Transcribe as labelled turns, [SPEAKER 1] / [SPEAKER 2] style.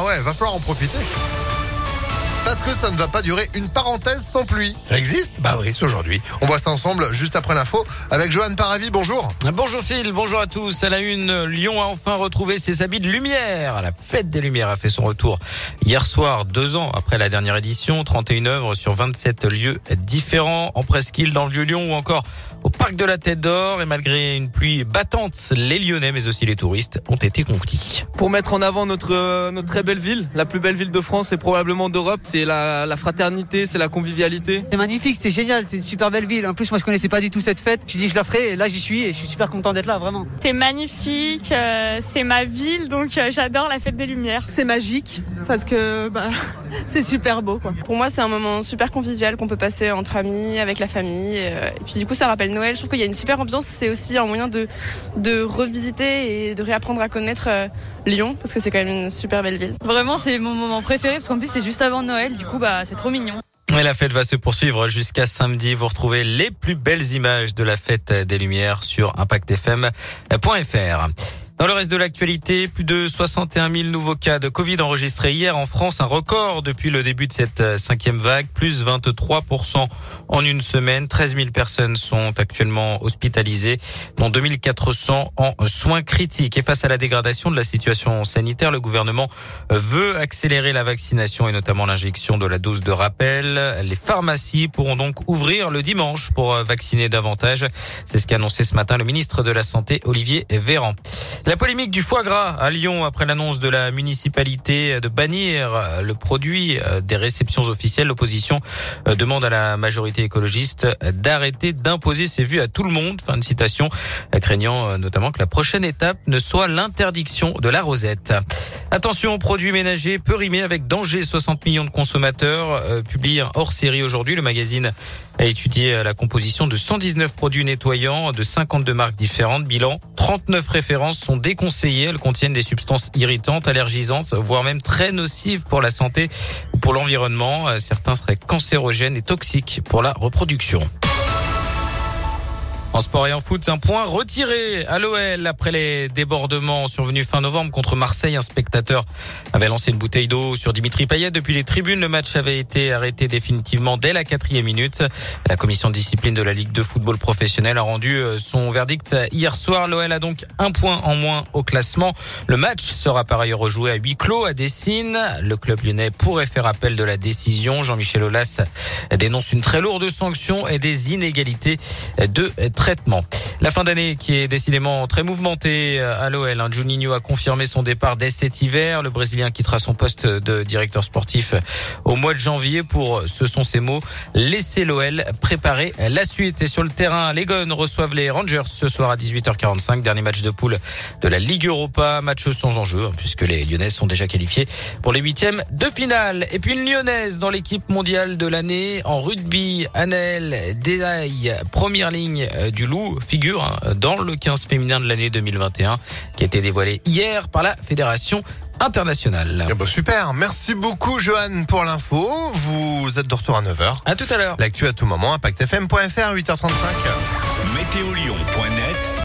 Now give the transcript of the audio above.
[SPEAKER 1] Ah ouais, va falloir en profiter. Parce que ça ne va pas durer une parenthèse sans pluie. Ça existe? Bah oui, c'est aujourd'hui. On voit ça ensemble juste après l'info avec Johan Paravi. Bonjour.
[SPEAKER 2] Bonjour Phil, bonjour à tous. À la une, Lyon a enfin retrouvé ses habits de lumière. La fête des Lumières a fait son retour hier soir, deux ans après la dernière édition. 31 œuvres sur 27 lieux différents, en presqu'île, dans le Vieux-Lyon ou encore au parc de la Tête d'Or. Et malgré une pluie battante, les Lyonnais, mais aussi les touristes, ont été conquis.
[SPEAKER 3] Pour mettre en avant notre, euh, notre très belle ville, la plus belle ville de France et probablement d'Europe, c'est la, la fraternité, c'est la convivialité.
[SPEAKER 4] C'est magnifique, c'est génial, c'est une super belle ville. En plus, moi, je connaissais pas du tout cette fête. Je dit, je la ferai, et là, j'y suis, et je suis super content d'être là, vraiment.
[SPEAKER 5] C'est magnifique, euh, c'est ma ville, donc euh, j'adore la fête des Lumières.
[SPEAKER 6] C'est magique parce que bah, c'est super beau. Quoi.
[SPEAKER 7] Pour moi, c'est un moment super convivial qu'on peut passer entre amis, avec la famille. Et, puis du coup, ça rappelle Noël. Je trouve qu'il y a une super ambiance. C'est aussi un moyen de, de revisiter et de réapprendre à connaître Lyon parce que c'est quand même une super belle ville.
[SPEAKER 8] Vraiment, c'est mon moment préféré parce qu'en plus, c'est juste avant Noël. Du coup, bah, c'est trop mignon.
[SPEAKER 2] Et la fête va se poursuivre jusqu'à samedi. Vous retrouvez les plus belles images de la fête des Lumières sur impactfm.fr. Dans le reste de l'actualité, plus de 61 000 nouveaux cas de Covid enregistrés hier en France, un record depuis le début de cette euh, cinquième vague, plus 23 en une semaine. 13 000 personnes sont actuellement hospitalisées, dont 2400 en soins critiques. Et face à la dégradation de la situation sanitaire, le gouvernement veut accélérer la vaccination et notamment l'injection de la dose de rappel. Les pharmacies pourront donc ouvrir le dimanche pour euh, vacciner davantage. C'est ce qu'a annoncé ce matin le ministre de la Santé, Olivier Véran. La polémique du foie gras à Lyon après l'annonce de la municipalité de bannir le produit des réceptions officielles. L'opposition demande à la majorité écologiste d'arrêter d'imposer ses vues à tout le monde. Fin de citation, craignant notamment que la prochaine étape ne soit l'interdiction de la rosette. Attention, produits ménagers peut rimer avec danger. 60 millions de consommateurs euh, publient un hors-série aujourd'hui. Le magazine a étudié la composition de 119 produits nettoyants de 52 marques différentes. Bilan, 39 références sont déconseillées. Elles contiennent des substances irritantes, allergisantes, voire même très nocives pour la santé ou pour l'environnement. Certains seraient cancérogènes et toxiques pour la reproduction. En sport et en foot, un point retiré à l'OL après les débordements survenus fin novembre contre Marseille. Un spectateur avait lancé une bouteille d'eau sur Dimitri Payet depuis les tribunes. Le match avait été arrêté définitivement dès la quatrième minute. La commission de discipline de la Ligue de football professionnel a rendu euh, son verdict hier soir. L'OL a donc un point en moins au classement. Le match sera par ailleurs rejoué à huis clos à Dessine. Le club lyonnais pourrait faire appel de la décision. Jean-Michel Aulas dénonce une très lourde sanction et des inégalités de La fin d'année qui est décidément très mouvementée à l'OL. Hein. Juninho a confirmé son départ dès cet hiver. Le Brésilien quittera son poste de directeur sportif au mois de janvier pour, ce sont ses mots, laisser l'OL préparer la suite. Et sur le terrain, les Gones reçoivent les Rangers ce soir à 18h45. Dernier match de poule de la Ligue Europa. Match sans enjeu hein, puisque les Lyonnais sont déjà qualifiés pour les huitièmes de finale. Et puis une Lyonnaise dans l'équipe mondiale de l'année en rugby. Annelle Desailles, première ligne du Loup, figure dans le 15 féminin de l'année 2021 qui a été dévoilé hier par la Fédération internationale.
[SPEAKER 1] Eh ben, super, merci beaucoup Johan pour l'info. Vous êtes de retour à 9h.
[SPEAKER 2] À tout à l'heure.
[SPEAKER 1] L'actu à tout moment, impactfm.fr 8h35.
[SPEAKER 9] Météolion.net